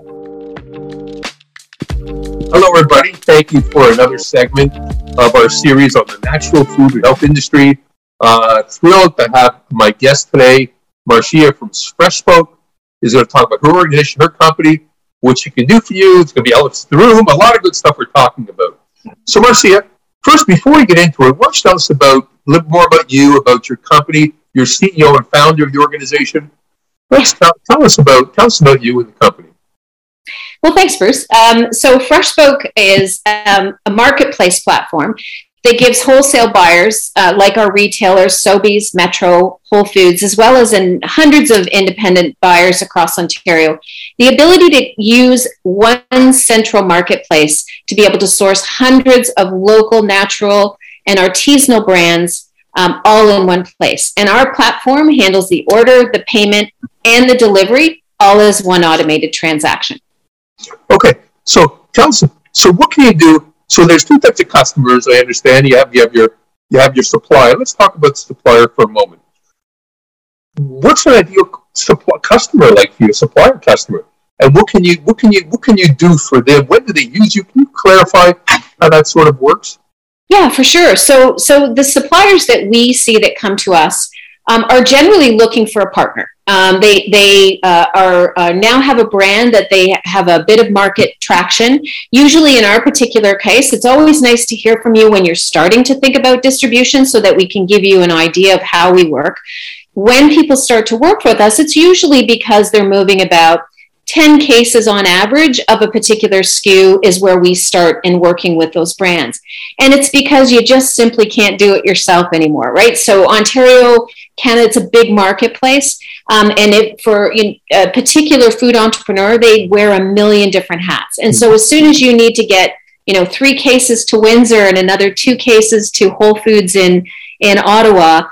Hello, everybody. Thank you for another segment of our series on the natural food and health industry. Uh, thrilled to have my guest today, Marcia from FreshSpoke, is going to talk about her organization, her company, what she can do for you. It's going to be the room, a lot of good stuff we're talking about. So, Marcia, first, before we get into it, why don't you tell us about a little more about you, about your company, your CEO and founder of the organization. Let's tell, tell us about tell us about you and the company. Well, thanks, Bruce. Um, so, FreshSpoke is um, a marketplace platform that gives wholesale buyers, uh, like our retailers, Sobeys, Metro, Whole Foods, as well as in hundreds of independent buyers across Ontario, the ability to use one central marketplace to be able to source hundreds of local, natural, and artisanal brands um, all in one place. And our platform handles the order, the payment, and the delivery all as one automated transaction. So tell us. So what can you do? So there's two types of customers. I understand you have you have your you have your supplier. Let's talk about the supplier for a moment. What's an ideal supply, customer like for you, supplier customer? And what can you what can you what can you do for them? When do they use you? Can you clarify how that sort of works? Yeah, for sure. So, so the suppliers that we see that come to us um, are generally looking for a partner. Um, they they uh, are uh, now have a brand that they have a bit of market traction. Usually, in our particular case, it's always nice to hear from you when you're starting to think about distribution, so that we can give you an idea of how we work. When people start to work with us, it's usually because they're moving about 10 cases on average of a particular SKU is where we start in working with those brands. And it's because you just simply can't do it yourself anymore, right? So, Ontario, Canada, it's a big marketplace. Um, and if for you know, a particular food entrepreneur, they wear a million different hats. And so, as soon as you need to get you know three cases to Windsor and another two cases to Whole Foods in in Ottawa,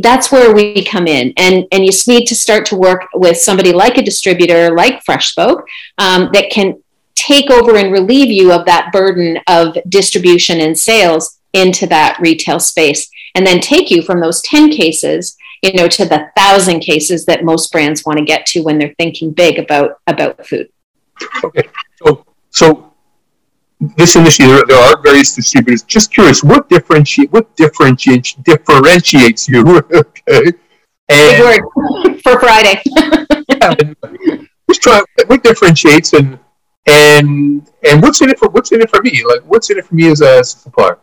that's where we come in. And and you need to start to work with somebody like a distributor like FreshSpoke um, that can take over and relieve you of that burden of distribution and sales into that retail space. And then take you from those 10 cases you know to the thousand cases that most brands want to get to when they're thinking big about about food. Okay. So so this industry, there, there, are various distributors. Just curious, what differentiate what differentiates differentiates you? okay, and, word for Friday. yeah, just try what differentiates and and and what's in it for what's in it for me? Like what's in it for me as a supplier?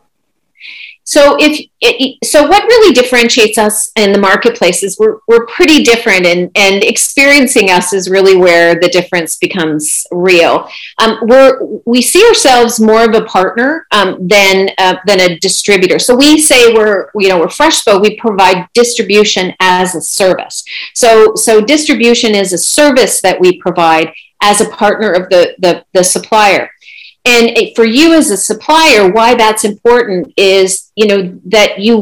So if it, so, what really differentiates us in the marketplace is we're we're pretty different, and and experiencing us is really where the difference becomes real. Um, we're we see ourselves more of a partner um, than uh, than a distributor. So we say we're you know we're FreshSpoke. We provide distribution as a service. So so distribution is a service that we provide as a partner of the the, the supplier and for you as a supplier why that's important is you know that you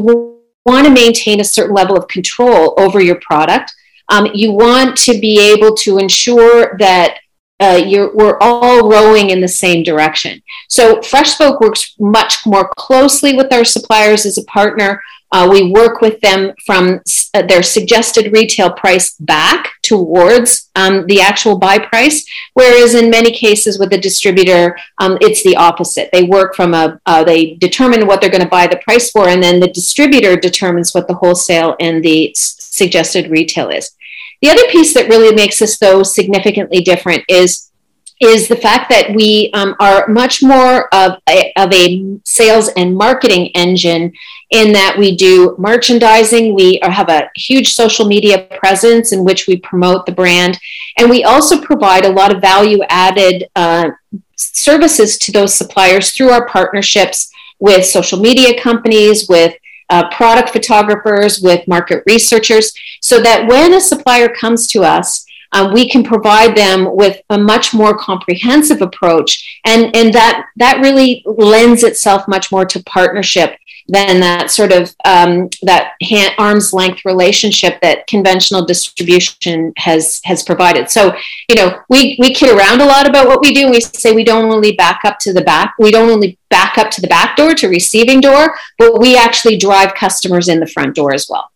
want to maintain a certain level of control over your product um, you want to be able to ensure that uh, we're all rowing in the same direction. So FreshSpoke works much more closely with our suppliers as a partner uh, we work with them from uh, their suggested retail price back towards um, the actual buy price, whereas in many cases with the distributor, um, it's the opposite. They work from a, uh, they determine what they're going to buy the price for, and then the distributor determines what the wholesale and the suggested retail is. The other piece that really makes us, though, significantly different is is the fact that we um, are much more of a, of a sales and marketing engine in that we do merchandising. We have a huge social media presence in which we promote the brand. And we also provide a lot of value added uh, services to those suppliers through our partnerships with social media companies, with uh, product photographers, with market researchers, so that when a supplier comes to us, um, we can provide them with a much more comprehensive approach and and that that really lends itself much more to partnership than that sort of um, that hand, arm's length relationship that conventional distribution has has provided. So, you know, we we kid around a lot about what we do. We say we don't only back up to the back, we don't only back up to the back door to receiving door, but we actually drive customers in the front door as well.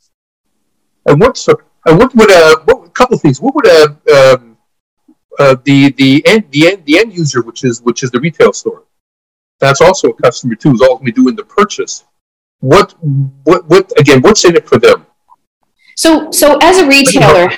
And what's and what would a what, couple of things? What would a um, uh, the the end the end the end user, which is which is the retail store, that's also a customer too. Is ultimately doing the purchase. What what what again? What's in it for them? So so as a retailer,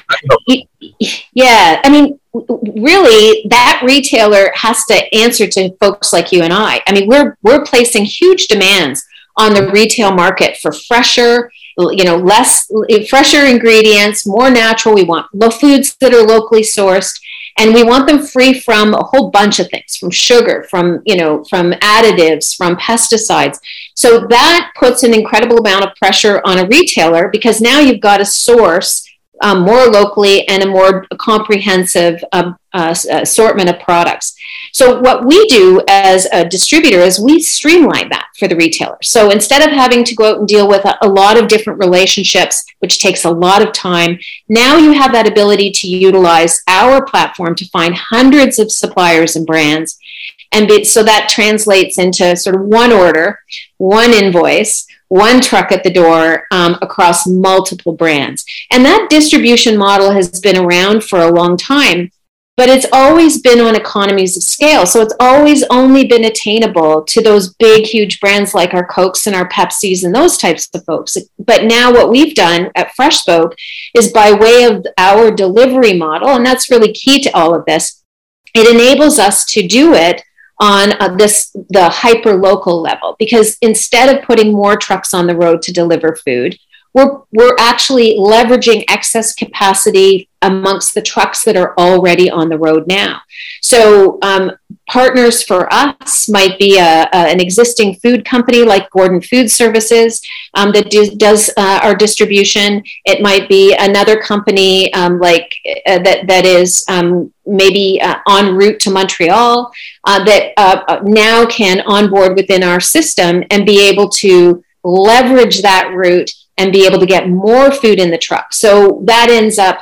yeah, I mean, really, that retailer has to answer to folks like you and I. I mean, we're we're placing huge demands on the retail market for fresher you know less fresher ingredients more natural we want low foods that are locally sourced and we want them free from a whole bunch of things from sugar from you know from additives from pesticides so that puts an incredible amount of pressure on a retailer because now you've got to source um, more locally and a more comprehensive uh, uh, assortment of products. So, what we do as a distributor is we streamline that for the retailer. So, instead of having to go out and deal with a, a lot of different relationships, which takes a lot of time, now you have that ability to utilize our platform to find hundreds of suppliers and brands. And be, so that translates into sort of one order, one invoice, one truck at the door um, across multiple brands. And that distribution model has been around for a long time, but it's always been on economies of scale. So it's always only been attainable to those big, huge brands like our Cokes and our Pepsis and those types of folks. But now what we've done at FreshSpoke is by way of our delivery model, and that's really key to all of this, it enables us to do it on uh, this the hyper local level because instead of putting more trucks on the road to deliver food we're, we're actually leveraging excess capacity amongst the trucks that are already on the road now. So, um, partners for us might be a, a, an existing food company like Gordon Food Services um, that do, does uh, our distribution. It might be another company um, like uh, that that is um, maybe uh, en route to Montreal uh, that uh, now can onboard within our system and be able to leverage that route and be able to get more food in the truck. So that ends up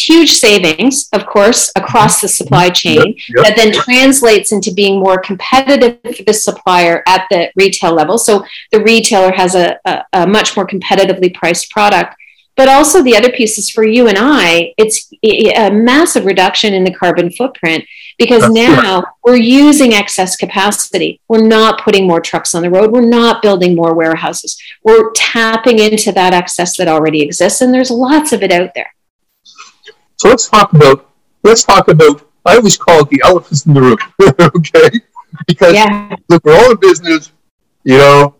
huge savings, of course, across the supply chain yep, yep. that then translates into being more competitive for the supplier at the retail level. So the retailer has a, a, a much more competitively priced product. But also the other piece is for you and I, it's a massive reduction in the carbon footprint because That's now true. we're using excess capacity. We're not putting more trucks on the road. We're not building more warehouses. We're tapping into that excess that already exists, and there's lots of it out there. So let's talk about let's talk about. I always call it the elephants in the room, okay? Because yeah. look, we're all in business. You know,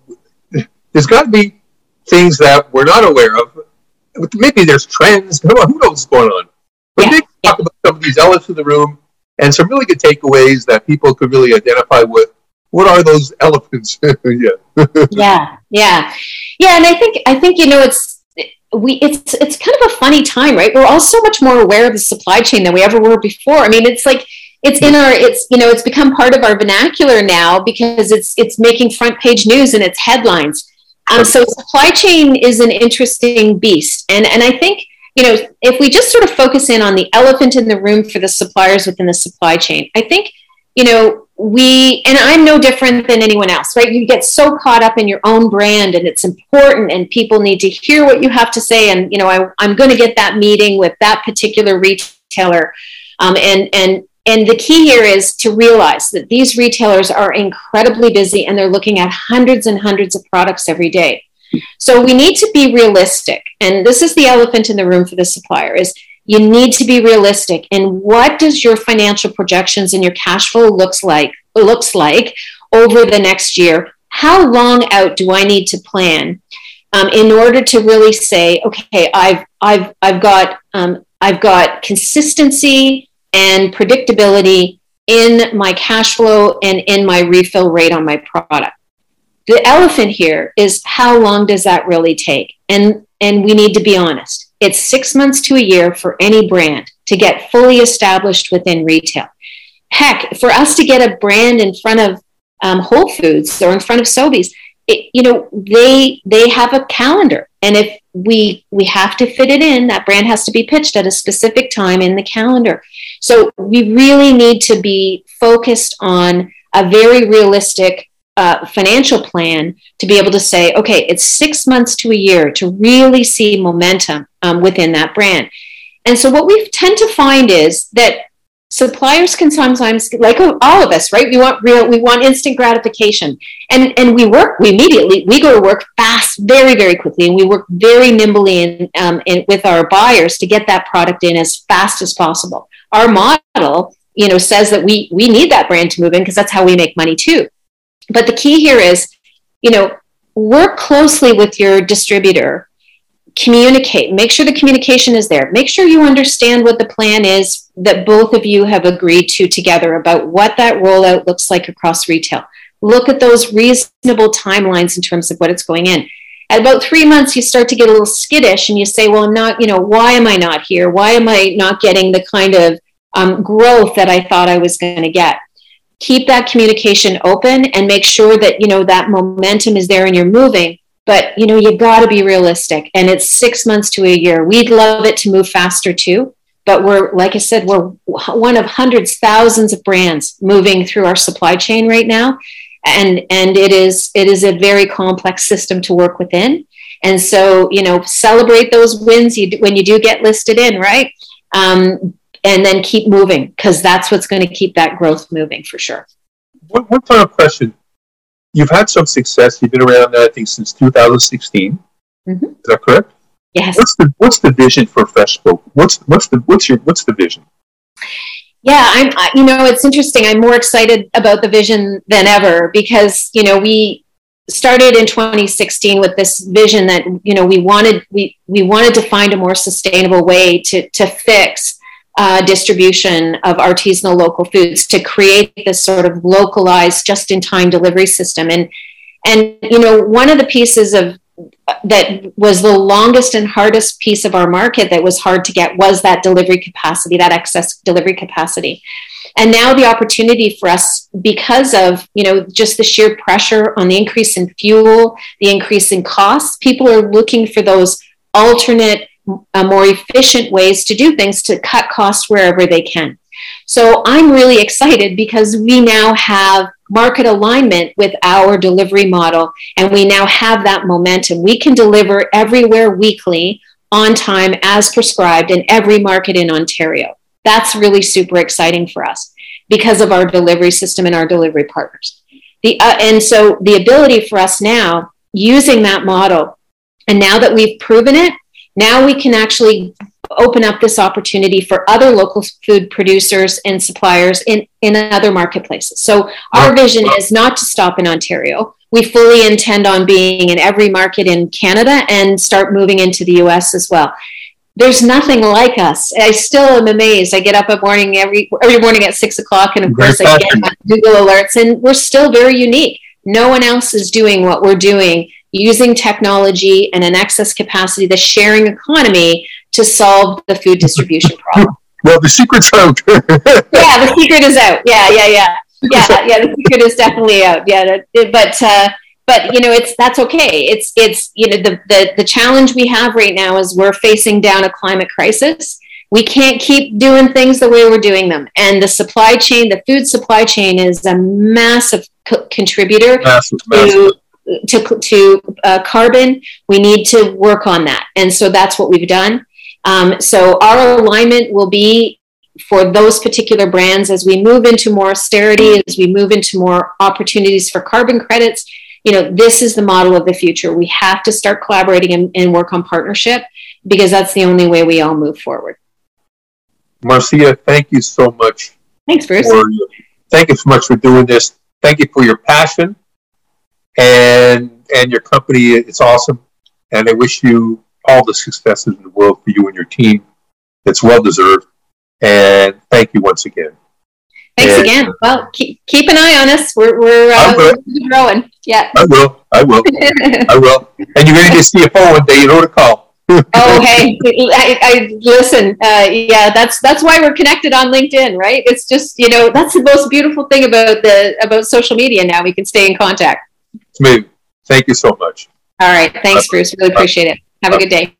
there's got to be things that we're not aware of. Maybe there's trends. Who knows what's going on? But yeah. maybe talk about some of these elephants in the room and some really good takeaways that people could really identify with. What are those elephants? yeah. yeah, yeah, yeah. And I think I think you know it's we it's it's kind of a funny time, right? We're all so much more aware of the supply chain than we ever were before. I mean, it's like it's in our it's you know it's become part of our vernacular now because it's it's making front page news and it's headlines. Um, so supply chain is an interesting beast, and and I think you know, if we just sort of focus in on the elephant in the room for the suppliers within the supply chain, I think, you know, we, and I'm no different than anyone else, right? You get so caught up in your own brand and it's important and people need to hear what you have to say. And, you know, I, I'm going to get that meeting with that particular retailer. Um, and, and, and the key here is to realize that these retailers are incredibly busy and they're looking at hundreds and hundreds of products every day. So we need to be realistic. And this is the elephant in the room for the supplier is you need to be realistic in what does your financial projections and your cash flow looks like looks like over the next year how long out do i need to plan um, in order to really say okay i've i've i've got um, i've got consistency and predictability in my cash flow and in my refill rate on my product the elephant here is how long does that really take? And and we need to be honest. It's 6 months to a year for any brand to get fully established within retail. Heck, for us to get a brand in front of um, Whole Foods or in front of Sobeys, it, you know, they they have a calendar, and if we we have to fit it in, that brand has to be pitched at a specific time in the calendar. So we really need to be focused on a very realistic uh, financial plan to be able to say, okay, it's six months to a year to really see momentum um, within that brand. And so what we tend to find is that suppliers can sometimes like all of us right? We want real we want instant gratification. And and we work we immediately we go to work fast very very quickly. And we work very nimbly in, um, in, with our buyers to get that product in as fast as possible. Our model you know says that we we need that brand to move in because that's how we make money too. But the key here is you know work closely with your distributor communicate make sure the communication is there. Make sure you understand what the plan is that both of you have agreed to together about what that rollout looks like across retail. Look at those reasonable timelines in terms of what it's going in. At about three months you start to get a little skittish and you say well i'm not you know why am i not here? Why am i not getting the kind of um, growth that i thought i was going to get? Keep that communication open and make sure that you know that momentum is there and you're moving but you know you got to be realistic and it's six months to a year. We'd love it to move faster too but we're like i said we're one of hundreds thousands of brands moving through our supply chain right now and and it is it is a very complex system to work within. And so you know celebrate those wins you when you do get listed in right? Um, and then keep moving because that's what's going to keep that growth moving for sure. One, one final question you've had some success. You've been around, I think, since 2016. Mm-hmm. Is that correct? Yes. What's the What's the vision for FreshSpoke? What's What's the What's your What's the vision? Yeah, I'm. You know, it's interesting. I'm more excited about the vision than ever because you know we started in 2016 with this vision that you know we wanted we we wanted to find a more sustainable way to to fix uh, distribution of artisanal local foods to create this sort of localized just-in-time delivery system. And and you know one of the pieces of that was the longest and hardest piece of our market that was hard to get was that delivery capacity that excess delivery capacity. And now the opportunity for us because of you know just the sheer pressure on the increase in fuel the increase in costs people are looking for those alternate uh, more efficient ways to do things to cut costs wherever they can. So I'm really excited because we now have market alignment with our delivery model and we now have that momentum. We can deliver everywhere weekly on time as prescribed in every market in Ontario. That's really super exciting for us because of our delivery system and our delivery partners. The, uh, and so the ability for us now using that model, and now that we've proven it, now we can actually open up this opportunity for other local food producers and suppliers in, in other marketplaces. So our vision is not to stop in Ontario. We fully intend on being in every market in Canada and start moving into the US as well. There's nothing like us. I still am amazed. I get up at morning every every morning at six o'clock, and of course I get my Google alerts, and we're still very unique. No one else is doing what we're doing using technology and an excess capacity, the sharing economy to solve the food distribution problem. Well, the secret's out. yeah, the secret is out. Yeah, yeah, yeah. Yeah, yeah, the secret is definitely out. Yeah, but uh, but you know, it's that's okay. It's it's you know the, the the challenge we have right now is we're facing down a climate crisis. We can't keep doing things the way we're doing them, and the supply chain, the food supply chain, is a massive co- contributor massive, to massive to, to uh, carbon, we need to work on that. And so that's what we've done. Um, so our alignment will be for those particular brands as we move into more austerity, as we move into more opportunities for carbon credits. You know, this is the model of the future. We have to start collaborating and, and work on partnership because that's the only way we all move forward. Marcia, thank you so much. Thanks, Bruce. For, thank you so much for doing this. Thank you for your passion and and your company. It's awesome, and I wish you all the successes in the world for you and your team. It's well deserved, and thank you once again. Thanks and, again. Well, keep, keep an eye on us. We're we're, uh, we're growing. Yeah. I will. I will. I will. And you're going to get a CFO one day. You know to call. oh hey I, I listen uh, yeah that's that's why we're connected on linkedin right it's just you know that's the most beautiful thing about the about social media now we can stay in contact Smooth. Thank you so much. All right. Thanks, Bruce. Really appreciate it. Have a good day.